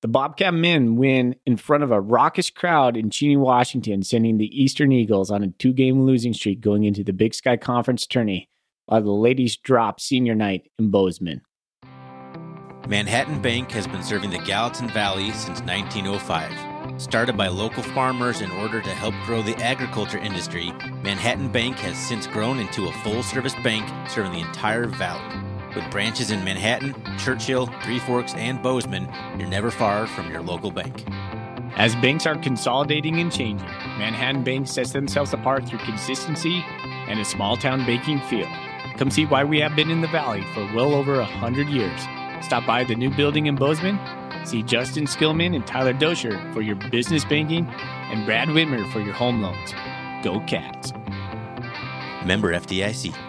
The Bobcat men win in front of a raucous crowd in Cheney, Washington, sending the Eastern Eagles on a two game losing streak going into the Big Sky Conference tourney, while the ladies drop senior night in Bozeman. Manhattan Bank has been serving the Gallatin Valley since 1905. Started by local farmers in order to help grow the agriculture industry, Manhattan Bank has since grown into a full service bank serving the entire valley. With branches in Manhattan, Churchill, Three Forks, and Bozeman, you're never far from your local bank. As banks are consolidating and changing, Manhattan Bank sets themselves apart through consistency and a small town banking feel. Come see why we have been in the Valley for well over a hundred years. Stop by the new building in Bozeman. See Justin Skillman and Tyler Dosher for your business banking and Brad Whitmer for your home loans. Go Cats. Member FDIC.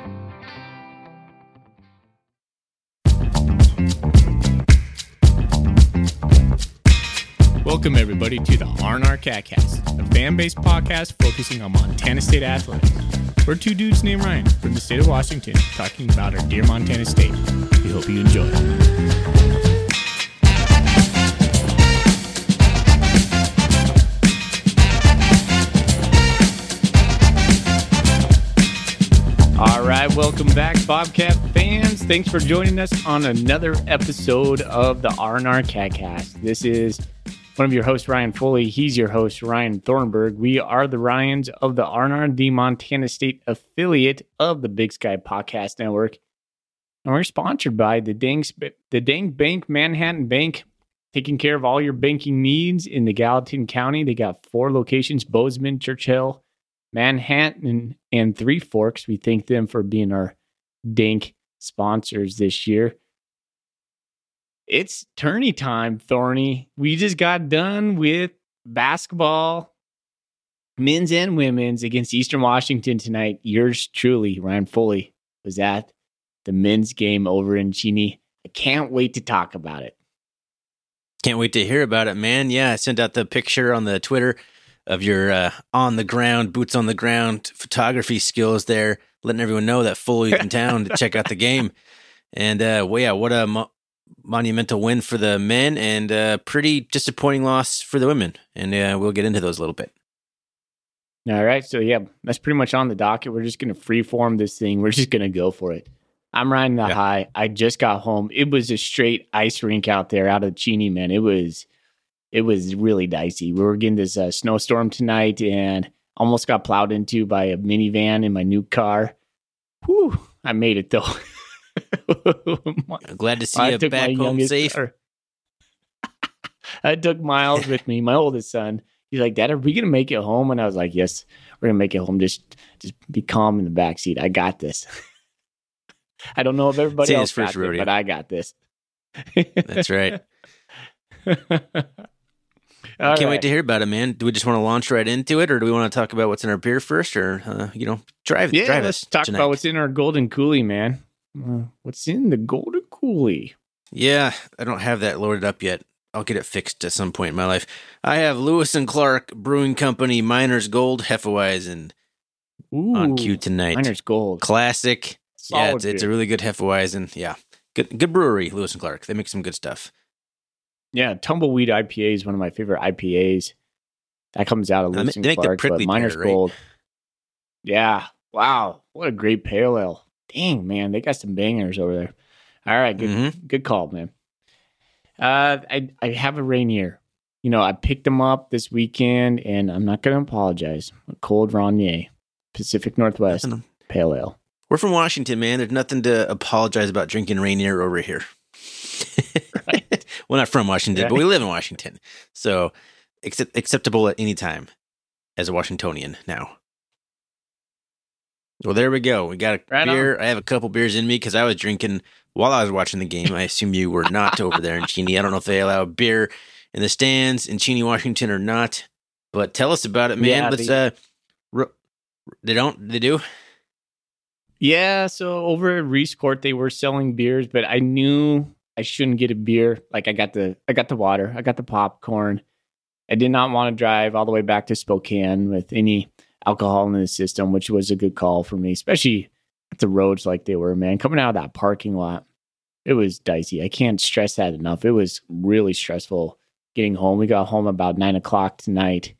Welcome, everybody, to the R&R CatCast, a fan-based podcast focusing on Montana State athletics. We're two dudes named Ryan from the state of Washington talking about our dear Montana State. We hope you enjoy. Welcome back, Bobcat fans. Thanks for joining us on another episode of the R&R CatCast. This is one of your hosts, Ryan Foley. He's your host, Ryan Thornburg. We are the Ryans of the R&R, the Montana State affiliate of the Big Sky Podcast Network. And we're sponsored by the Dang, the Dang Bank, Manhattan Bank, taking care of all your banking needs in the Gallatin County. They got four locations, Bozeman, Churchill, Manhattan, and Three Forks. We thank them for being our dink sponsors this year. It's tourney time, Thorny. We just got done with basketball, men's and women's against Eastern Washington tonight. Yours truly, Ryan Foley, was at the men's game over in Cheney. I can't wait to talk about it. Can't wait to hear about it, man. Yeah, I sent out the picture on the Twitter of your uh, on the ground, boots on the ground photography skills there, letting everyone know that Foley's in town to check out the game. And uh, well, yeah, what a mo- monumental win for the men and a pretty disappointing loss for the women. And uh, we'll get into those a little bit. All right. So, yeah, that's pretty much on the docket. We're just going to freeform this thing. We're just going to go for it. I'm riding the yeah. high. I just got home. It was a straight ice rink out there out of Cheney, man. It was, it was really dicey. We were getting this uh, snowstorm tonight and almost got plowed into by a minivan in my new car. Whew, I made it though. glad to see I you back home safe. I took Miles with me, my oldest son. He's like, Dad, are we gonna make it home? And I was like, Yes, we're gonna make it home. Just just be calm in the back seat. I got this. I don't know if everybody else got it, but I got this. That's right. Can't right. wait to hear about it, man. Do we just want to launch right into it, or do we want to talk about what's in our beer first, or uh, you know, drive? Yeah, drive let's talk tonight. about what's in our golden coolie, man. Uh, what's in the golden coolie? Yeah, I don't have that loaded up yet. I'll get it fixed at some point in my life. I have Lewis and Clark Brewing Company Miner's Gold Hefeweizen Ooh, on cue tonight. Miner's Gold, classic. Solid yeah, it's, it's, a really good Hefeweizen. Yeah, good good brewery, Lewis and Clark. They make some good stuff. Yeah, Tumbleweed IPA is one of my favorite IPAs. That comes out of Lewis and Clark, but Miner's right? Gold. Yeah, wow, what a great pale ale dang man, they got some bangers over there. All right, good mm-hmm. good call, man. Uh, I I have a Rainier. You know, I picked them up this weekend, and I'm not going to apologize. A cold Rainier, Pacific Northwest Pale Ale. We're from Washington, man. There's nothing to apologize about drinking Rainier over here. well, not from Washington, but we live in Washington, so accept- acceptable at any time as a Washingtonian now. Well, there we go. We got a right beer. On. I have a couple beers in me because I was drinking while I was watching the game. I assume you were not over there in Cheney. I don't know if they allow beer in the stands in Cheney, Washington, or not. But tell us about it, man. Yeah, Let's. uh, they don't. They do. Yeah. So over at Reese Court, they were selling beers, but I knew I shouldn't get a beer. Like I got the, I got the water, I got the popcorn. I did not want to drive all the way back to Spokane with any alcohol in the system, which was a good call for me, especially at the roads like they were, man. Coming out of that parking lot, it was dicey. I can't stress that enough. It was really stressful getting home. We got home about nine o'clock tonight.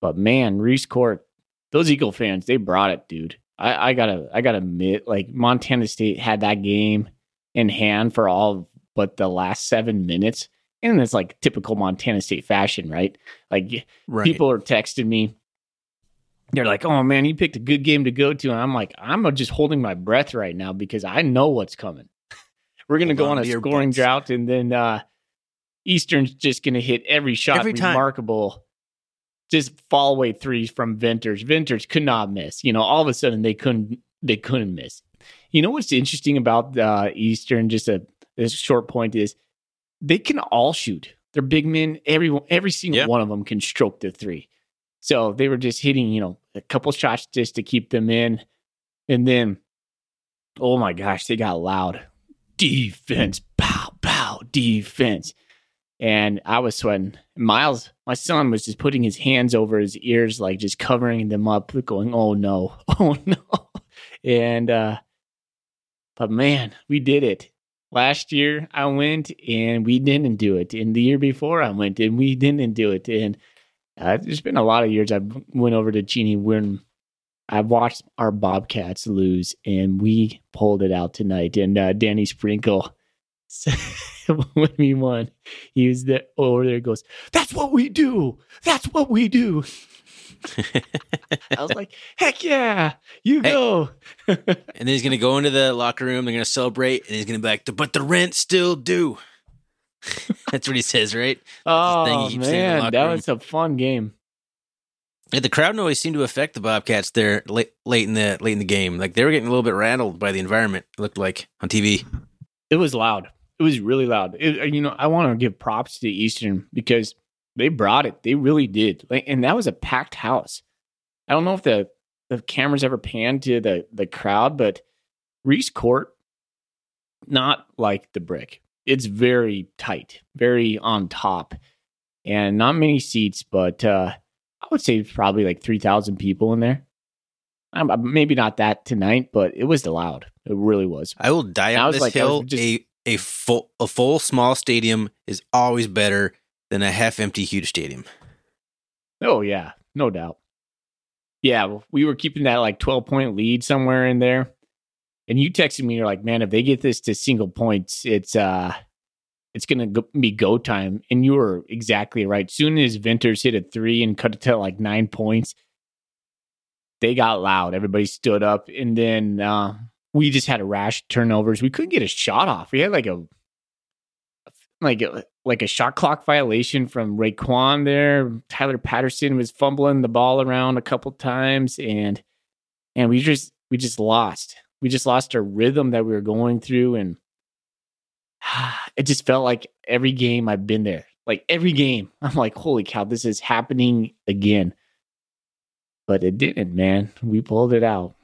But man, Reese Court, those Eagle fans, they brought it, dude. I, I gotta I gotta admit, like Montana State had that game in hand for all but the last seven minutes. And it's like typical Montana State fashion, right? Like Right. people are texting me. They're like, "Oh man, you picked a good game to go to," and I'm like, "I'm just holding my breath right now because I know what's coming. We're gonna Hold go on on a scoring butts. drought, and then uh, Eastern's just gonna hit every shot Every time. remarkable. Just fall away threes from Venters. Venters could not miss. You know, all of a sudden they couldn't they couldn't miss. You know what's interesting about uh, Eastern? Just a, a short point is they can all shoot. They're big men. Every every single Yeah. one of them can stroke the three. So they were just hitting, you know, a couple shots just to keep them in, and then, oh my gosh, they got loud. Defense, pow, pow, defense, and I was sweating. Miles, my son, was just putting his hands over his ears, like just covering them up, going, "Oh no, oh no," and uh, but man, we did it. Last year I went and we didn't do it. And the year before I went and we didn't do it. And uh, there's been a lot of years I went over to Cheney when I watched our Bobcats lose and we pulled it out tonight. And uh, Danny Sprinkle, when we won, he was there over there. Goes, that's what we do. That's what we do. I was like, heck yeah, you Hey. go. and then he's gonna go into the locker room. They're gonna celebrate, and he's gonna be like, "But the rent still due." That's what he says, right? Oh thing he oh, keeps saying in the man, that room. was a fun game. Yeah, the crowd noise seemed to affect the Bobcats there late, late in the late in the game. Like they were getting a little bit rattled by the environment. It looked like on TV. It was loud. It was really loud. It, you know, I want to give props to Eastern because they brought it. They really did. Like, and that was a packed house. I don't know if the the cameras ever panned to the the crowd, but Reese Court, not like the brick. It's very tight, very on top, and not many seats. But uh, I would say probably like three thousand people in there. Um, maybe not that tonight, but it was loud. It really was. I will die on this like- I was hill. just- a a full a full small stadium is always better than a half empty huge stadium. Oh yeah, no doubt. Yeah, we were keeping that like twelve point lead somewhere in there, and you texted me. You're like, "Man, if they get this to single points, it's uh, it's gonna be go time." And you were exactly right. Soon as Venters hit a three and cut it to like nine points, they got loud. Everybody stood up, and then uh, we just had a rash of turnovers. We couldn't get a shot off. We had like a like a, like a shot clock violation from RaeQuan there. Tyler Patterson was fumbling the ball around a couple times, and and we just we just lost. We just lost our rhythm that we were going through, and it just felt like every game I've been there. Like every game, I'm like, holy cow, this is happening again. But it didn't, man. We pulled it out.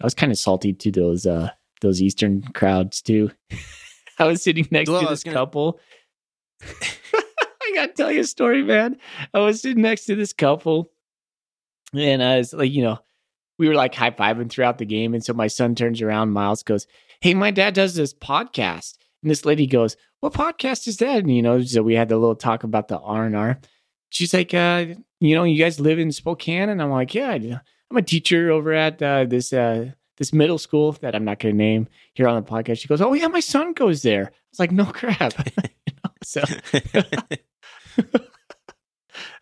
I was kind of salty to those uh those Eastern crowds too. I was sitting next Well, to this gonna- couple. I gotta tell you a story, man. I was sitting next to this couple, and I was like, you know, we were like high fiving throughout the game. And so my son turns around, Miles goes, Hey, my dad does this podcast. And this lady goes, What podcast is that? And you know, so we had the little talk about the R and R. She's like, uh, you know, you guys live in Spokane, and I'm like, yeah. I'm a teacher over at uh, this uh, this middle school that I'm not to name here on the podcast. She goes, oh yeah, my son goes there. I was like, no crap. You know, so,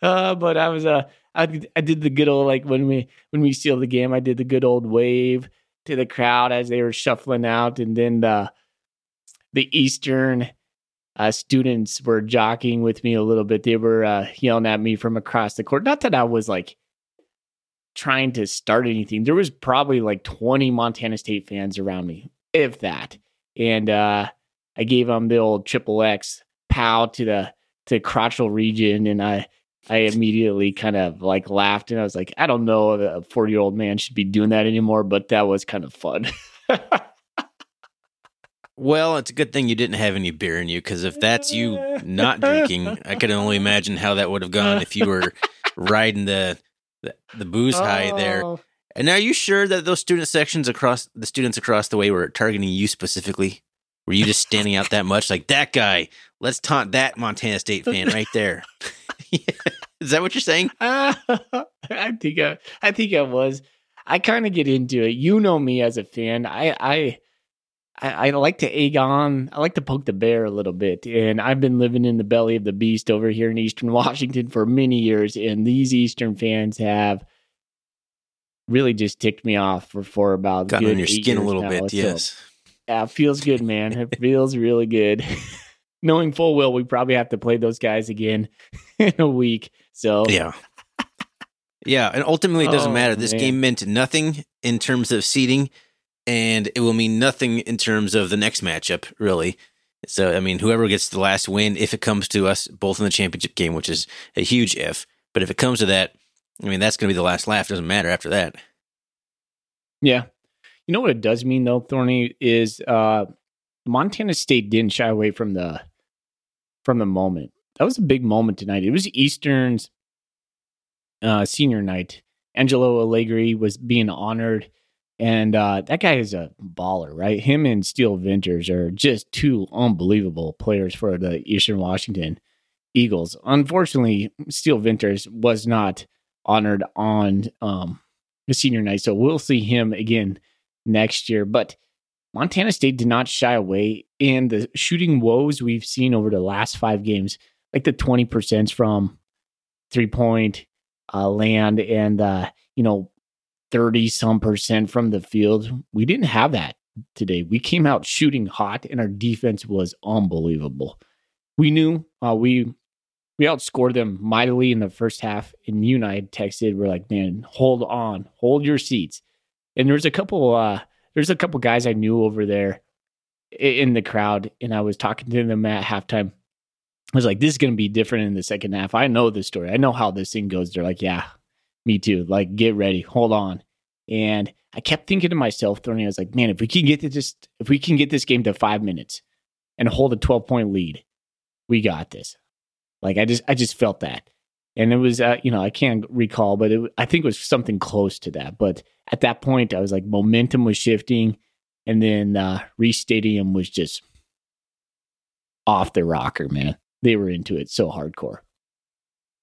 uh, but I was uh, I I did the good old like when we when we sealed the game, I did the good old wave to the crowd as they were shuffling out, and then the the Eastern uh, students were jockeying with me a little bit. They were uh, yelling at me from across the court. Not that I was like trying to start anything. There was probably like 20 Montana State fans around me, if that. And uh, I gave them the old triple X pow to the to crotchal region, and I I immediately kind of like laughed and I was like, I don't know a 40 year old man should be doing that anymore, but that was kind of fun. Well, it's a good thing you didn't have any beer in you because if that's you not drinking, I could only imagine how that would have gone if you were riding the the, the booze high there. Oh. And are you sure that those student sections across the students across the way were targeting you specifically? Were you just standing out that much, like that guy? Let's taunt that Montana State fan right there. Is that what you're saying? Uh, I think I, I think I was. I kind of get into it. You know me as a fan. I, I I, I, like to egg on. I like to poke the bear a little bit, and I've been living in the belly of the beast over here in Eastern Washington for many years. And these Eastern fans have really just ticked me off for for about got on your skin a little bit. So, yes, yeah, feels good, man. It feels really good. Knowing full well we probably have to play those guys again in a week. So yeah. Yeah, and ultimately it doesn't oh, matter. This man. game meant nothing in terms of seeding, and it will mean nothing in terms of the next matchup, really. So, I mean, whoever gets the last win, if it comes to us both in the championship game, which is a huge if, but if it comes to that, I mean, that's going to be the last laugh. Doesn't matter after that. Yeah. You know what it does mean, though, Thorny, is uh, Montana State didn't shy away from the from the moment. That was a big moment tonight. It was Eastern's uh, senior night. Angelo Allegri was being honored and uh, that guy is a baller, right? Him and Steele Venters are just two unbelievable players for the Eastern Washington Eagles. Unfortunately, Steele Venters was not honored on um, the senior night, so we'll see him again next year. But Montana State did not shy away in the shooting woes we've seen over the last five games, like the 20% from three point uh, land and, uh, you know, 30 some percent from the field. We didn't have that today. We came out shooting hot and our defense was unbelievable. We knew uh, we we outscored them mightily in the first half. And you and I texted, we're like, man, hold on, hold your seats. And there's a couple uh there's a couple guys I knew over there in the crowd, and I was talking to them at halftime. I was like, this is gonna be different in the second half. I know this story. I know how this thing goes. They're like, yeah, me too. Like, get ready. Hold on. And I kept thinking to myself, Thorny, I was like, man, if we can get to just if we can get this game to five minutes and hold a 12 point lead, we got this. Like I just I just felt that. And it was uh, you know, I can't recall, but it, I think it was something close to that. But at that point I was like momentum was shifting and then uh Reese Stadium was just off the rocker, man. They were into it so hardcore.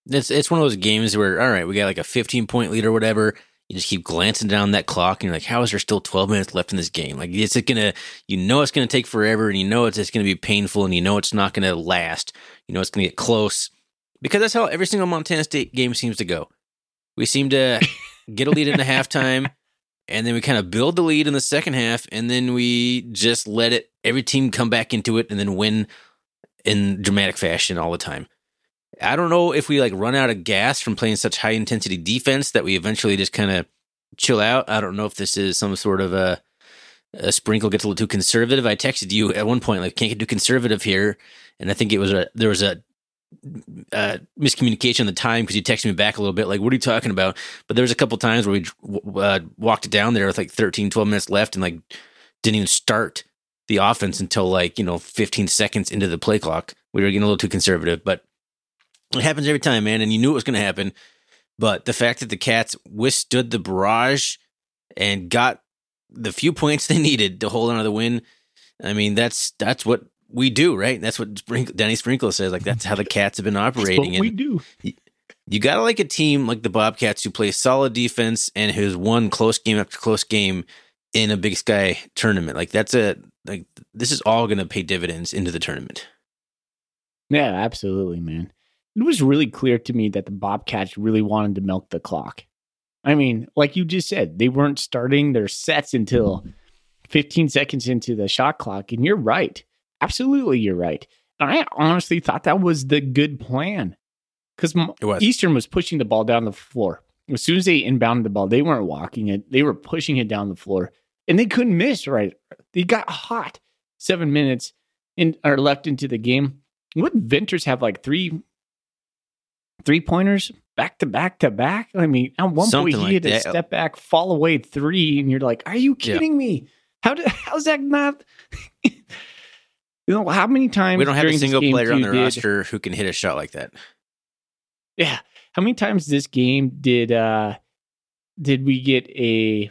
It's it's one of those games where all right, we got like a 15 point lead or whatever. You just keep glancing down that clock and you're like, how is there still 12 minutes left in this game? Like it's gonna you know it's gonna take forever and you know it's just gonna be painful and you know it's not gonna last. You know it's gonna get close. Because that's how every single Montana State game seems to go. We seem to get a lead in the halftime, and then we kind of build the lead in the second half, and then we just let it every team come back into it and then win in dramatic fashion all the time. I don't know if we like run out of gas from playing such high intensity defense that we eventually just kind of chill out. I don't know if this is some sort of a, a, sprinkle gets a little too conservative. I texted you at one point like can't get too conservative here, and I think it was a there was a uh, miscommunication on the time because you texted me back a little bit like what are you talking about but there was a couple times where we uh, walked it down there with like 13 12 minutes left and like didn't even start the offense until like you know 15 seconds into the play clock we were getting a little too conservative but it happens every time, man, and you knew it was going to happen. But the fact that the Cats withstood the barrage and got the few points they needed to hold on to the win, I mean, that's that's what we do, right? That's what Sprinkle, Danny Sprinkle says. Like that's how the Cats have been operating. we do. You, you got to like a team like the Bobcats who play solid defense and who's won close game after close game in a Big Sky tournament. Like that's a like this is all going to pay dividends into the tournament. Yeah, absolutely, man it was really clear to me that the Bobcats really wanted to milk the clock. I mean, like you just said, they weren't starting their sets until 15 seconds into the shot clock. And you're right. Absolutely, you're right. And I honestly thought that was the good plan because Eastern was pushing the ball down the floor. As soon as they inbounded the ball, they weren't walking it, they were pushing it down the floor and they couldn't miss, right? They got hot seven minutes in, or left into the game. What Venters have like three three pointers back to back to back. I mean, at one Something point he like had a step back, fall away three, and you're like, "Are you kidding yeah. me? How did how's that not?" You know, how many times we don't have a single player on the did, roster who can hit a shot like that. Yeah, how many times this game did uh did we get a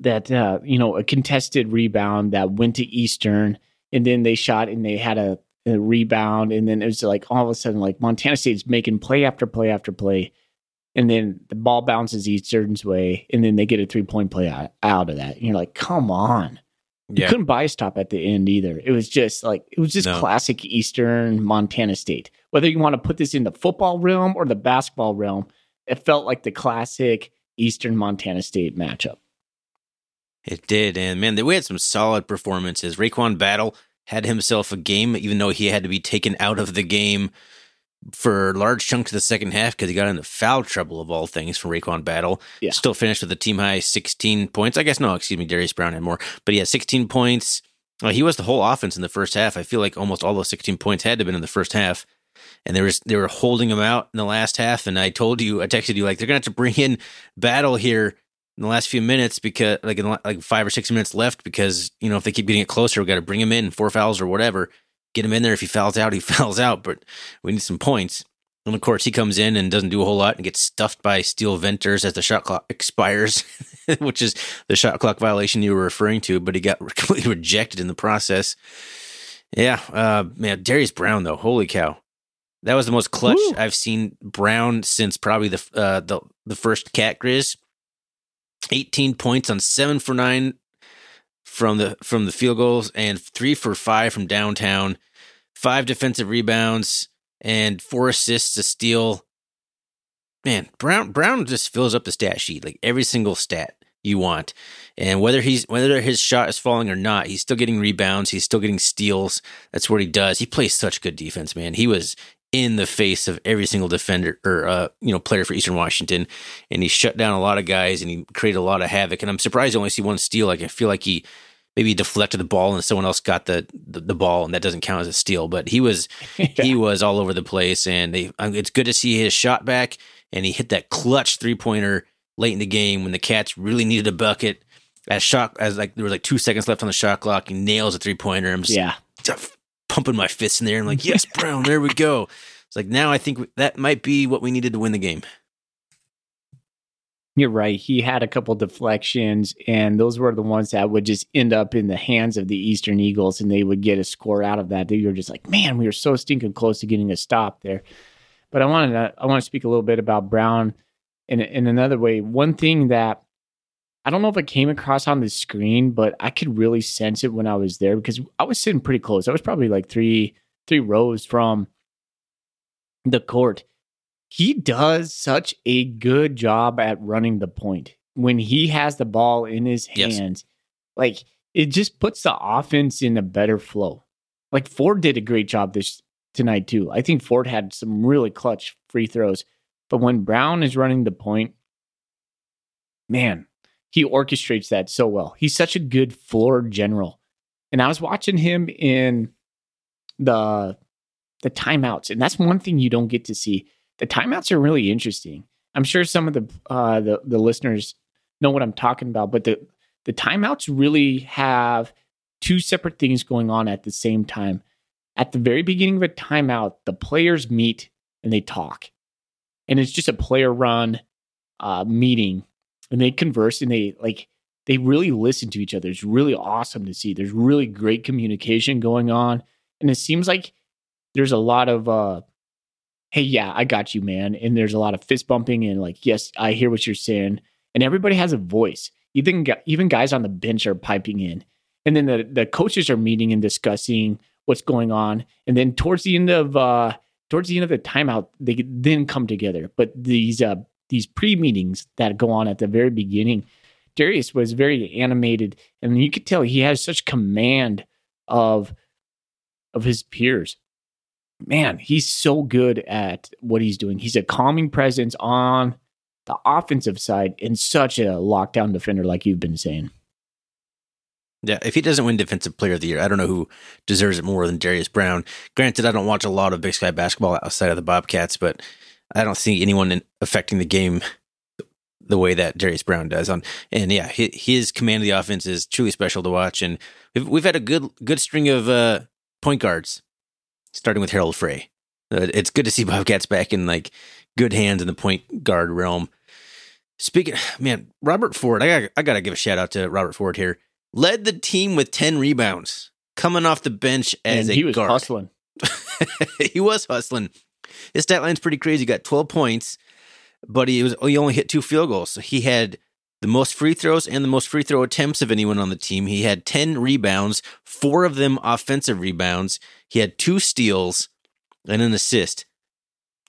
that uh, you know a contested rebound that went to Eastern, and then they shot and they had a, a rebound, and then it was like all of a sudden like Montana State's making play after play after play, and then the ball bounces Eastern's way, and then they get a three point play out, out of that. And you're like, come on. You couldn't buy a stop at the end either. It was just like it was just no. classic Eastern Montana State. Whether you want to put this in the football realm or the basketball realm, it felt like the classic Eastern Montana State matchup. It did, and man, we had some solid performances. RaeQuan Battle had himself a game, even though he had to be taken out of the game for large chunks of the second half because he got into foul trouble of all things from RaeQuan Battle. Yeah. Still finished with a team high 16 points. I guess no, excuse me, Darius Brown had more, but he had 16 points. Well, he was the whole offense in the first half. I feel like almost all those 16 points had to have been in the first half. And there was they were holding him out in the last half. And I told you, I texted you like they're gonna have to bring in Battle here in the last few minutes because like in like five or six minutes left because you know if they keep getting it closer, we got to bring him in four fouls or whatever get him in there. If he fouls out, he fouls out, but we need some points. And of course, he comes in and doesn't do a whole lot and gets stuffed by Steele Venters as the shot clock expires, which is the shot clock violation you were referring to, but he got completely rejected in the process. Yeah, uh, man, Darius Brown, though, holy cow. That was the most clutch Woo. I've seen Brown since probably the uh, the the first Cat Grizz. 18 points on 7 for 9 from the from the field goals and three for five from downtown, five defensive rebounds and four assists, a steal. Man, Brown Brown just fills up the stat sheet like every single stat you want. And whether he's whether his shot is falling or not, he's still getting rebounds, he's still getting steals. That's what he does. He plays such good defense, man. He was in the face of every single defender or uh, you know player for Eastern Washington, and he shut down a lot of guys and he created a lot of havoc. And I'm surprised I only see one steal. Like I feel like he maybe deflected the ball and someone else got the, the, the ball and that doesn't count as a steal. But he was yeah. he was all over the place, and they, um, it's good to see his shot back. And he hit that clutch three pointer late in the game when the Cats really needed a bucket. As shot as like there was like two seconds left on the shot clock, he nails a three pointer. I'm just yeah. Pumping my fists in there. I'm like, yes, Brown, there we go. It's like now I think that might be what we needed to win the game. You're right. He had a couple deflections, and those were the ones that would just end up in the hands of the Eastern Eagles, and they would get a score out of that. They were just like, man, we were so stinking close to getting a stop there. But I wanted to, I want to speak a little bit about Brown in in another way. One thing that I don't know if it came across on the screen, but I could really sense it when I was there because I was sitting pretty close. I was probably like three three rows from the court. He does such a good job at running the point. When he has the ball in his hands, yes. like it just puts the offense in a better flow. Like Ford did a great job this tonight too. I think Ford had some really clutch free throws. But when Brown is running the point, man, he orchestrates that so well. He's such a good floor general. And I was watching him in the the timeouts, and that's one thing you don't get to see. The timeouts are really interesting. I'm sure some of the uh, the, the listeners know what I'm talking about, but the the timeouts really have two separate things going on at the same time. At the very beginning of a timeout, the players meet and they talk, and it's just a player run uh, meeting, and they converse and they like they really listen to each other. It's really awesome to see. There's really great communication going on, and it seems like there's a lot of uh hey yeah i got you man and there's a lot of fist bumping and like yes i hear what you're saying and everybody has a voice even even guys on the bench are piping in and then the the coaches are meeting and discussing what's going on and then towards the end of uh towards the end of the timeout they then come together but these uh these pre-meetings that go on at the very beginning darius was very animated and you could tell he has such command of of his peers man, he's so good at what he's doing. He's a calming presence on the offensive side and such a lockdown defender, like you've been saying. Yeah, if he doesn't win Defensive Player of the Year, I don't know who deserves it more than Darius Brown. Granted, I don't watch a lot of Big Sky basketball outside of the Bobcats, but I don't see anyone in, affecting the game the way that Darius Brown does. On and yeah, his, his, command of the offense is truly special to watch. And we've, we've had a good good string of uh, point guards starting with Harald Frey. Uh, it's good to see Bobcats back in like good hands in the point guard realm. Speaking, man, Robert Ford, I got I got to give a shout out to Robert Ford here. Led the team with ten rebounds, coming off the bench as and a he was guard. hustling. he was hustling. His stat line's pretty crazy. He got 12 points, but he was he only hit two field goals. So he had the most free throws and the most free throw attempts of anyone on the team. He had 10 rebounds, four of them offensive rebounds. He had two steals and an assist.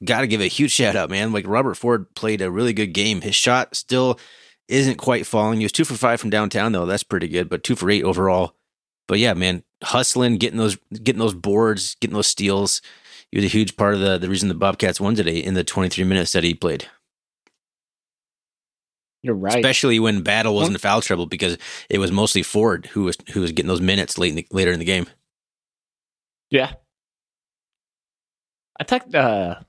Got to give a huge shout out, man. Like Robert Ford played a really good game. His shot still isn't quite falling. He was two for five from downtown, though. That's pretty good, but two for eight overall. But yeah, man, hustling, getting those getting those boards, getting those steals. He was a huge part of the the reason the Bobcats won today in the 23 minutes that he played. You're right. Especially when Battle was in foul trouble because it was mostly Ford who was who was getting those minutes late in the, later in the game. Yeah. I thought uh,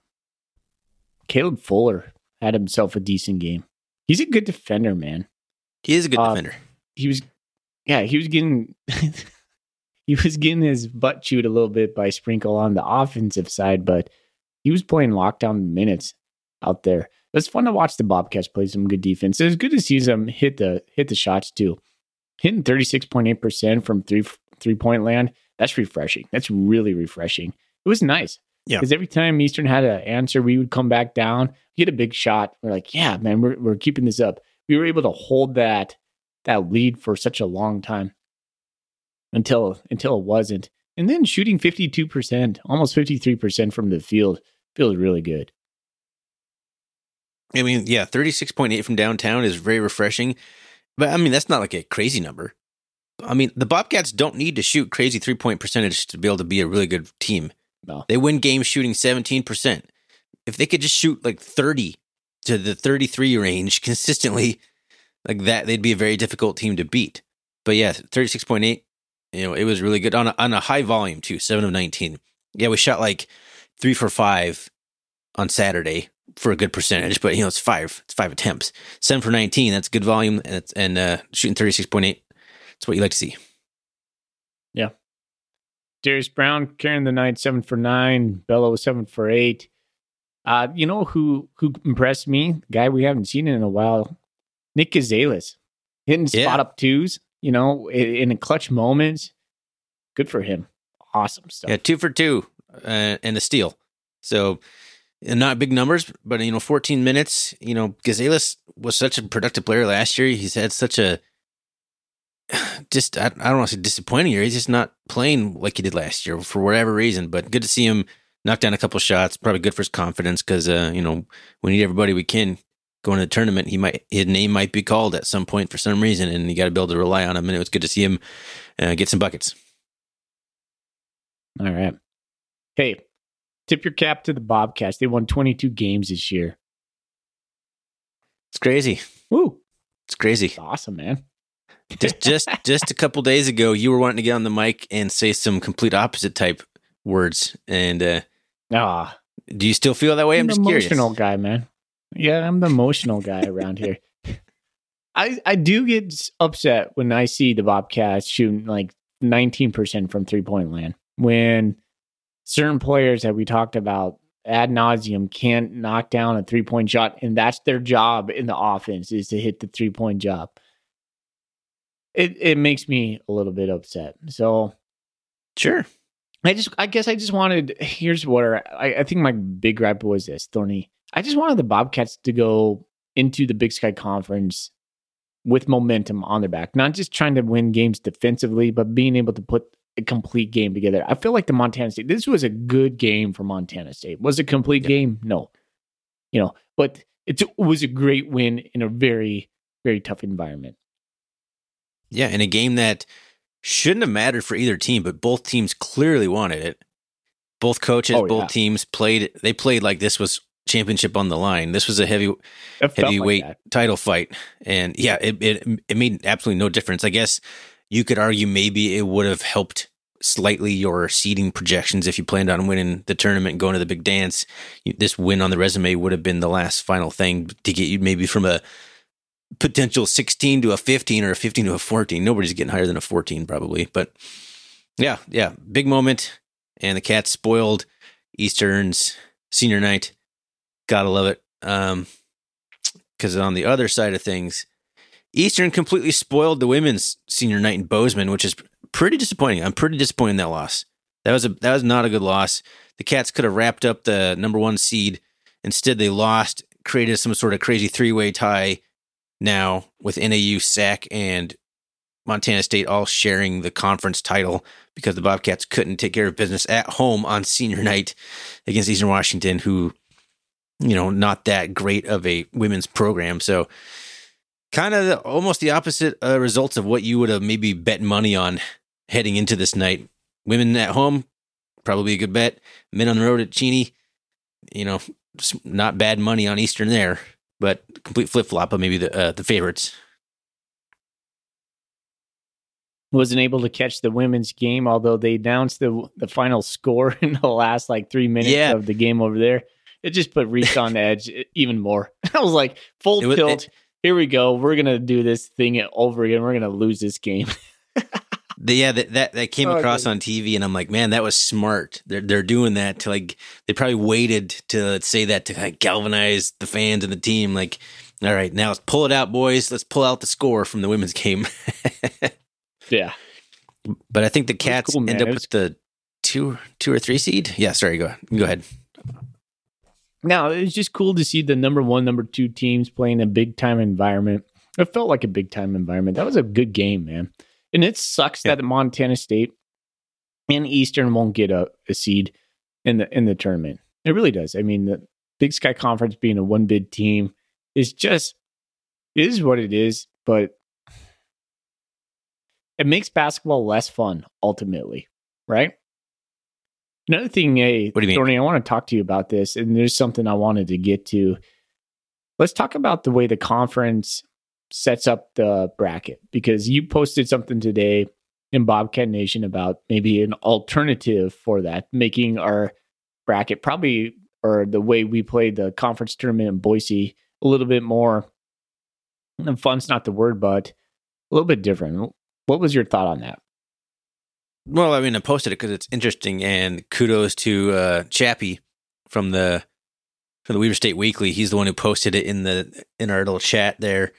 Caleb Fuller had himself a decent game. He's a good defender, man. He is a good Uh, defender. He was, yeah, he was getting, he was getting his butt chewed a little bit by Sprinkle on the offensive side, but he was playing lockdown minutes out there. It's fun to watch the Bobcats play some good defense. It's good to see them hit the hit the shots too. Hitting thirty six point eight percent from three three point land. That's refreshing. That's really refreshing. It was nice. Yeah. Because every time Eastern had an answer, we would come back down, get a big shot. We're like, yeah, man, we're we're keeping this up. We were able to hold that that lead for such a long time until until it wasn't. And then shooting 52%, almost 53% from the field feels really good. I mean, yeah, 36.8 from downtown is very refreshing. But I mean, that's not like a crazy number. I mean, the Bobcats don't need to shoot crazy three point percentage to be able to be a really good team. No. They win games shooting 17%. If they could just shoot like 30 to the 33 range consistently, like that, they'd be a very difficult team to beat. But yeah, 36.8, you know, it was really good on a, on a high volume too, 7 of 19. Yeah, we shot like 3 for 5 on Saturday for a good percentage, but you know, it's 5, it's 5 attempts. 7 for 19, that's good volume and it's, and uh shooting 36.8. That's what you like to see. Yeah. Darius Brown carrying the night, seven for nine. Belo was seven for eight. Uh, you know who who impressed me? Guy we haven't seen in a while. Nick Gazelas hitting Yeah. spot up twos. You know, in, in clutch moments. Good for him. Awesome stuff. Yeah, 2 for 2 uh, and a steal. So not big numbers, but you know, 14 minutes. You know, Gazelas was such a productive player last year. He's had such a just I, I don't want to say disappointing year. He's just not playing like he did last year for whatever reason. But good to see him knock down a couple shots. Probably good for his confidence because uh, you know we need everybody we can going to the tournament. He might his name might be called at some point for some reason, and you got to be able to rely on him. And it was good to see him uh, get some buckets. All right. Hey, tip your cap to the Bobcats. They won 22 games this year. It's crazy. Woo. It's crazy. It's awesome, man. just just just a couple days ago you were wanting to get on the mic and say some complete opposite type words and uh Ah, do you still feel that way i'm I'm just the curious emotional guy, man. Yeah, I'm the emotional guy around here. I I do get upset when I see the Bobcats shooting like 19% from three point land. When certain players that we talked about ad nauseum can't knock down a three point shot, and that's their job in the offense is to hit the three point job. It it makes me a little bit upset. So sure I just, I guess I just wanted, here's where I, I think my big gripe was this, Thorny. I just wanted the Bobcats to go into the Big Sky Conference with momentum on their back, not just trying to win games defensively, but being able to put a complete game together. I feel like the Montana State, this was a good game for Montana State. Was it a complete Yeah. game? No. You know, but it was a great win in a very, very tough environment. yeah in a game that shouldn't have mattered for either team but both teams clearly wanted it both coaches Oh, both yeah. teams played they played like this was championship on the line. This was a heavy felt like heavyweight title fight. And yeah it, it it made absolutely no difference. I guess you could argue maybe it would have helped slightly your seeding projections if you planned on winning the tournament and going to the big dance. You- this win on the resume would have been the last final thing to get you maybe from a potential 16 to a 15 or a 15 to a 14 nobody's getting higher than a 14 probably but yeah yeah big moment. And the cats spoiled eastern's senior night gotta love it um because on the other side of things, Eastern completely spoiled the women's senior night in Bozeman, which is pretty disappointing. I'm pretty disappointed in that loss. That was a that was not a good loss. The Cats could have wrapped up the number one seed. Instead, they lost, created some sort of crazy three way tie now with NAU, SAC, and Montana State all sharing the conference title because the Bobcats couldn't take care of business at home on senior night against Eastern Washington, who, you know, not that great of a women's program. So, kind of almost the opposite uh, results of what you would have maybe bet money on heading into this night. Women at home, probably a good bet. Men on the road at Cheney, you know, not bad money on Eastern there, but complete flip flop of maybe the uh, the favorites. Wasn't able to catch the women's game, although they announced the the final score in the last like three minutes yeah. of the game over there. It just put Reese on edge even more. I was like, full was, tilt. It, Here we go. We're gonna do this thing over again. We're gonna lose this game. the, yeah, that, that that came oh, across on TV, and I'm like, man, that was smart. They're they're doing that to like they probably waited to say that to like galvanize the fans and the team. Like, all right, now let's pull it out, boys. Let's pull out the score from the women's game. Yeah. But I think the Cats cool, end up with the two two or three seed. Yeah, sorry, go go ahead. Now it's just cool to see the number one, number two teams playing a big time environment. It felt like a big time environment. That was a good game, man. And it sucks yeah. that Montana State and Eastern won't get a, a seed in the in the tournament. It really does. I mean, the Big Sky Conference being a one bid team is just is what it is. But it makes basketball less fun ultimately, right? Another thing, hey, what do you mean? I want to talk to you about this, and there's something I wanted to get to. Let's talk about the way the conference sets up the bracket because you posted something today in Bobcat Nation about maybe an alternative for that, making our bracket probably or the way we played the conference tournament in Boise a little bit more. And fun's not the word, but a little bit different. What was your thought on that? Well, I mean, I posted it because it's interesting, and kudos to uh, Chappie from the from the Weber State Weekly. He's the one who posted it in the in our little chat there,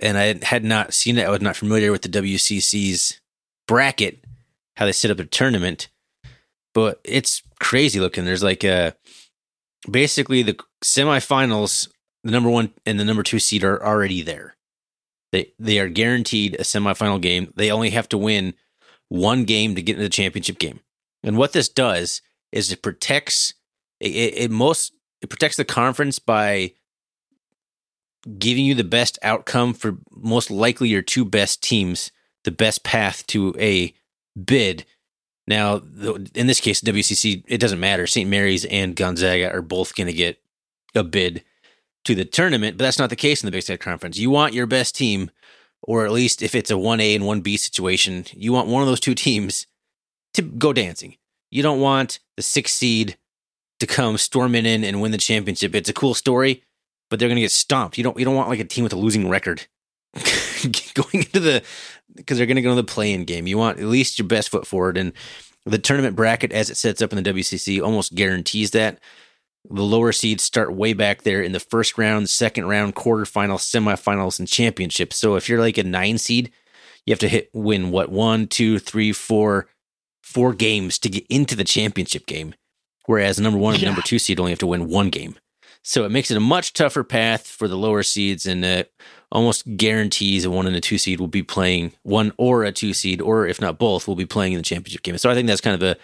and I had not seen it. I was not familiar with the WCC's bracket, how they set up a tournament, but it's crazy looking. There's like a uh, basically the semifinals, the number one and the number two seed are already there. They they are guaranteed a semifinal game. They only have to win one game to get into the championship game. And what this does is it protects it, it most it protects the conference by giving you the best outcome for most likely your two best teams, the best path to a bid. Now, in this case, WCC, it doesn't matter. St. Mary's and Gonzaga are both going to get a bid to the tournament, but that's not the case in the Big Sky Conference. You want your best team, or at least if it's a 1A and 1B situation, you want one of those two teams to go dancing. You don't want the sixth seed to come storming in and win the championship. It's a cool story, but they're going to get stomped. You don't you don't want like a team with a losing record going into the because they're going to go to the play-in game. You want at least your best foot forward, and the tournament bracket as it sets up in the WCC almost guarantees that. The lower seeds start way back there in the first round, second round, quarterfinals, semifinals, and championships. So if you're like a nine seed, you have to hit win what one, two, three, four, four games to get into the championship game. Whereas number one and yeah. number two seed only have to win one game. So it makes it a much tougher path for the lower seeds and uh, almost guarantees a one and a two seed will be playing one or a two seed, or if not both, will be playing in the championship game. So I think that's kind of a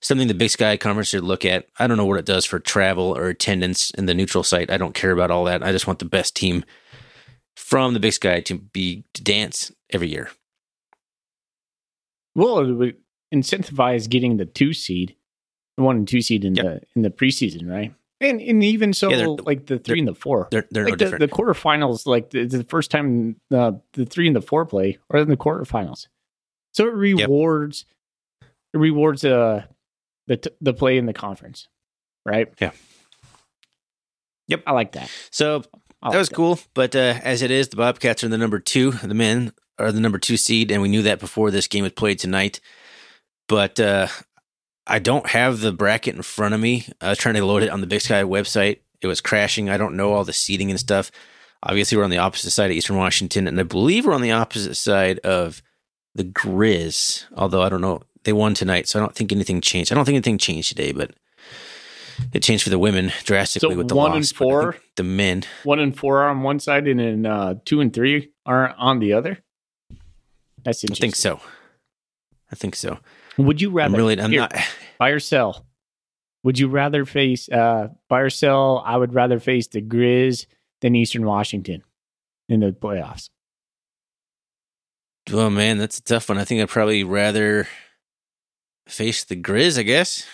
something the Big Sky Conference should look at. I don't know what it does for travel or attendance in the neutral site. I don't care about all that. I just want the best team from the Big Sky to be to dance every year. Well, it would incentivize getting the two seed, the one and two seed in yep. the in the preseason, right? And and even so, yeah, like the three and the four, they're, they're like no the, the, quarterfinals, like the, the first time uh, the three and the four play, or in the quarterfinals. So it rewards yep. it rewards uh the t- the play in the conference, right? Yeah. Yep, I like that. So that was cool, but uh, as it is, the Bobcats are the number two. The men are the number two seed, and we knew that before this game was played tonight. But uh, I don't have the bracket in front of me. I was trying to load it on the Big Sky website. It was crashing. I don't know all the seating and stuff. Obviously, we're on the opposite side of Eastern Washington, and I believe we're on the opposite side of the Grizz. Although I don't know, they won tonight, so I don't think anything changed. I don't think anything changed today, but it changed for the women drastically So with the one loss. and four? The men, One and four are on one side, and then uh, two and three are on the other. That's interesting. I think so. I think so. Would you I'm rather really, I'm here, not. buy or sell? Would you rather face uh, buy or sell? I would rather face the Grizz than Eastern Washington in the playoffs. Oh man, that's a tough one. I think I'd probably rather face the Grizz. I guess.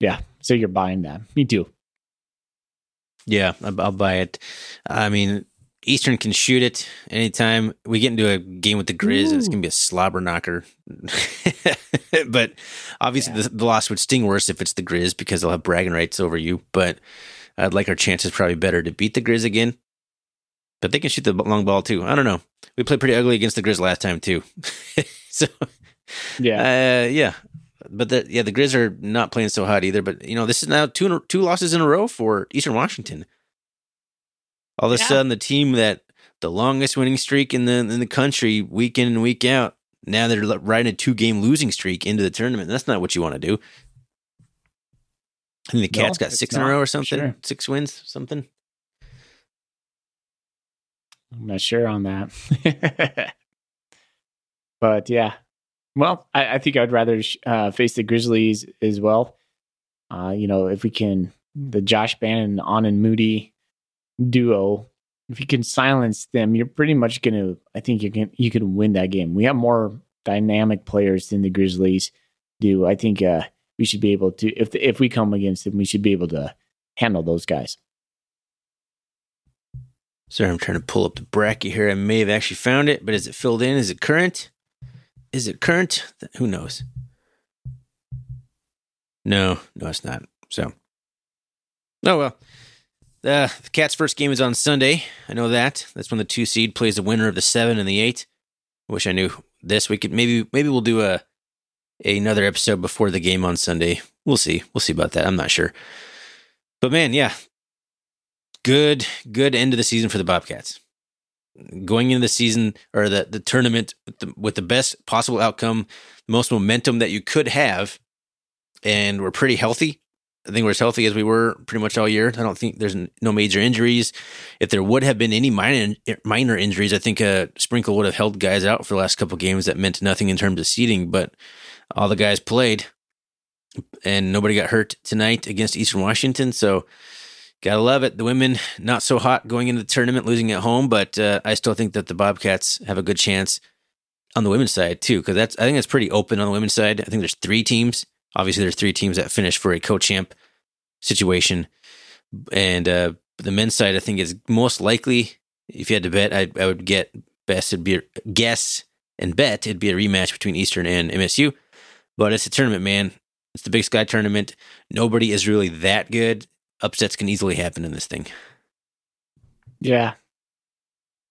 Yeah, so you're buying that. Me too. Yeah, I'll, buy it. I mean, Eastern can shoot it anytime we get into a game with the Grizz. It's gonna be a slobber knocker. but obviously, Yeah. the, the loss would sting worse if it's the Grizz because they'll have bragging rights over you. But I'd like our chances probably better to beat the Grizz again. But they can shoot the long ball too. I don't know. We played pretty ugly against the Grizz last time too. so Yeah, uh, yeah. But the, yeah, the Grizz are not playing so hot either. But you know, this is now two two losses in a row for Eastern Washington. All of a Yeah. sudden, the team that the longest winning streak in the in the country, week in and week out, now they're riding a two game losing streak into the tournament. That's not what you want to do. I think the No, Cats got six in a row or something, sure. six wins, something. I'm not sure on that. but yeah, well, I, I think I'd rather sh- uh, face the Grizzlies as well. Uh, you know, if we can, the Josh Bannan, On and Moody duo, if you can silence them, you're pretty much gonna. I think you can you can win that game. We have more dynamic players than the Grizzlies do. I think uh, we should be able to. If if we come against them, we should be able to handle those guys. Sorry, I'm trying to pull up the bracket here. I may have actually found it, but is it filled in? Is it current? Is it current? Who knows? No, no, it's not. So, oh well. Uh, the Cats' first game is on Sunday. I know that. That's when the two seed plays the winner of the seven and the eight. Wish I knew this. We could maybe maybe we'll do a another episode before the game on Sunday. We'll see. We'll see about that. I'm not sure. But man, yeah, good good end of the season for the Bobcats. Going into the season or the the tournament with the, with the best possible outcome, most momentum that you could have, and we're pretty healthy. I think we're as healthy as we were pretty much all year. I don't think there's no major injuries. If there would have been any minor minor injuries, I think uh, Sprinkle would have held guys out for the last couple games that meant nothing in terms of seeding. But all the guys played, and nobody got hurt tonight against Eastern Washington. So gotta love it. The women not so hot going into the tournament, losing at home, but uh, I still think that the Bobcats have a good chance on the women's side too, because that's I think that's pretty open on the women's side. I think there's three teams. Obviously, there's three teams that finish for a co-champ situation, and uh, the men's side I think is most likely. If you had to bet, I, I would get best it'd be guess and bet it'd be a rematch between Eastern and MSU. But it's a tournament, man. It's the Big Sky tournament. Nobody is really that good. Upsets can easily happen in this thing. Yeah,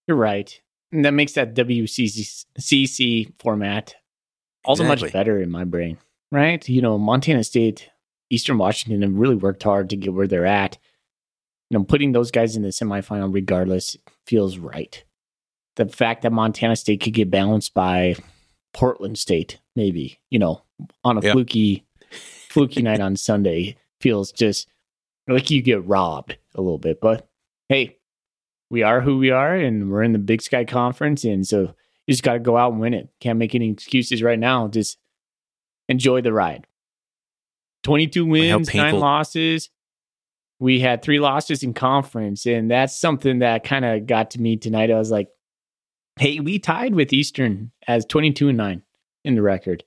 you're right. And that makes that WCC format the Exactly. much better in my brain, right? You know, Montana State, Eastern Washington have really worked hard to get where they're at. You know, putting those guys in the semifinal regardless feels right. The fact that Montana State could get balanced by Portland State, maybe, you know, on a Yeah. fluky, fluky night on Sunday feels just like you get robbed a little bit. But hey, we are who we are, and we're in the Big Sky Conference, and so you just got to go out and win it. Can't make any excuses right now. Just enjoy the ride. Twenty-two wins, nine losses. We had three losses in conference, and that's something that kind of got to me tonight. I was like, "Hey, we tied with Eastern as twenty-two and nine in the record.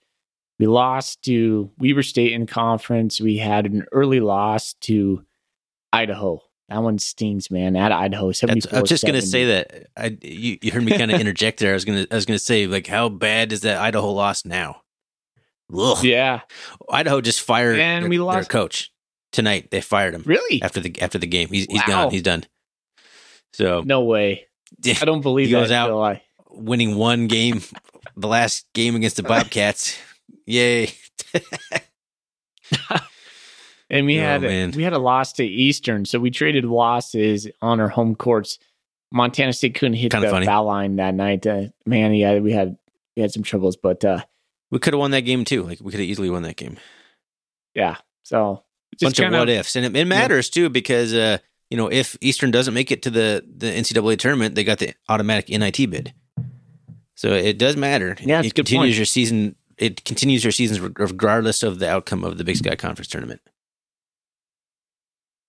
We lost to Weber State in conference. We had an early loss to Idaho. That one stings, man. At Idaho. I was just gonna say that. I you, you heard me kind of interject there. I was gonna I was gonna say like how bad is that Idaho loss now? Ugh. Yeah, Idaho just fired And their, we their coach tonight. They fired him really? after the after the game. He's he's Wow. gone. He's done. So No way. I don't believe He goes out. I- winning one game, the last game against the Bobcats. Yay! And we Oh, had man. we had a loss to Eastern, so we traded losses on our home courts Montana State couldn't hit Kinda the funny. foul line that night. Uh, man, yeah, we had we had some troubles, but uh, We could have won that game too. Like we could have easily won that game. yeah. So Bunch just of what ifs, and it, it matters too because uh, you know if Eastern doesn't make it to the the NCAA tournament, they got the automatic NIT bid. So it does matter. Yeah, it continues point. your season. It continues your seasons regardless of the outcome of the Big Sky Conference tournament.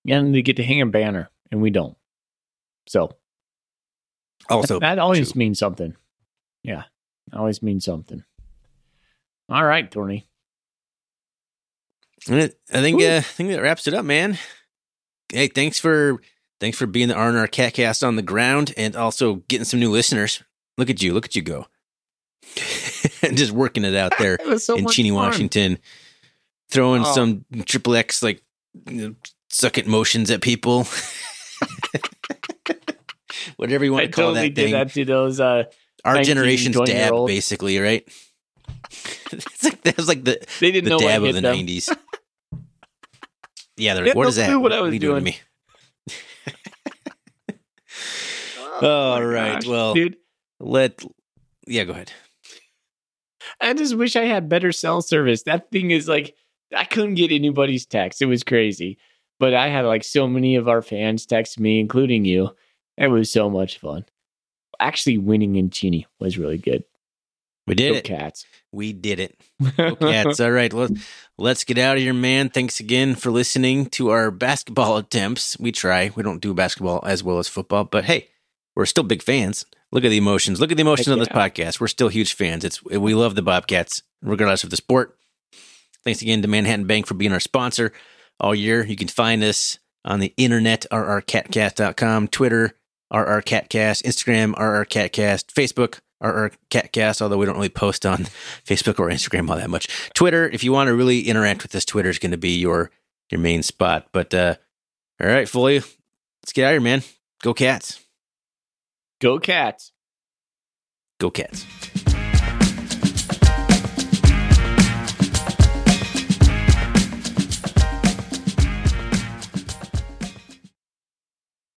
And they get to hang a banner, and we don't. So Also, that always true. means something. Yeah, always means something. All right, it- I think uh, I think that wraps it up, man. Hey, thanks for thanks for being the R and R Catcast on the ground, and also getting some new listeners. Look at you, look at you go, just working it out there It so in Cheney. Washington, throwing Oh. some triple X like you know, suck it motions at people. Whatever you want I to call totally that did thing. that to those. Uh, Our 19, generation's 20 dab, basically, right? it's like that was like the they didn't the know dab of the them. nineties. yeah, they're like, had "What no is that? what I are was you doing to me?" Oh, All right, gosh, well- dude, Let yeah, go ahead. I just wish I had better cell service. That thing is like I couldn't get anybody's text. It was crazy. But I had like so many of our fans text me, including you. It was so much fun. Actually, winning in Cheney was really good. We did Go it. cats. We did it. Go Cats. All right, let's let's get out of here, man. Thanks again for listening to our basketball attempts. We try. We don't do basketball as well as football, but hey, we're still big fans. Look at the emotions. Look at the emotions Heck on this yeah. podcast. We're still huge fans. It's we love the Bobcats, regardless of the sport. Thanks again to Manhattan Bank for being our sponsor all year. You can find us on the internet, rrcatcast.com, Twitter, rrcatcast, Instagram, rrcatcast, Facebook, rrcatcast, although we don't really post on Facebook or Instagram all that much. Twitter, if you want to really interact with us, Twitter is going to be your your main spot. But uh all right, Foley, let's get out of here, man. Go Cats. Go cats. Go Cats.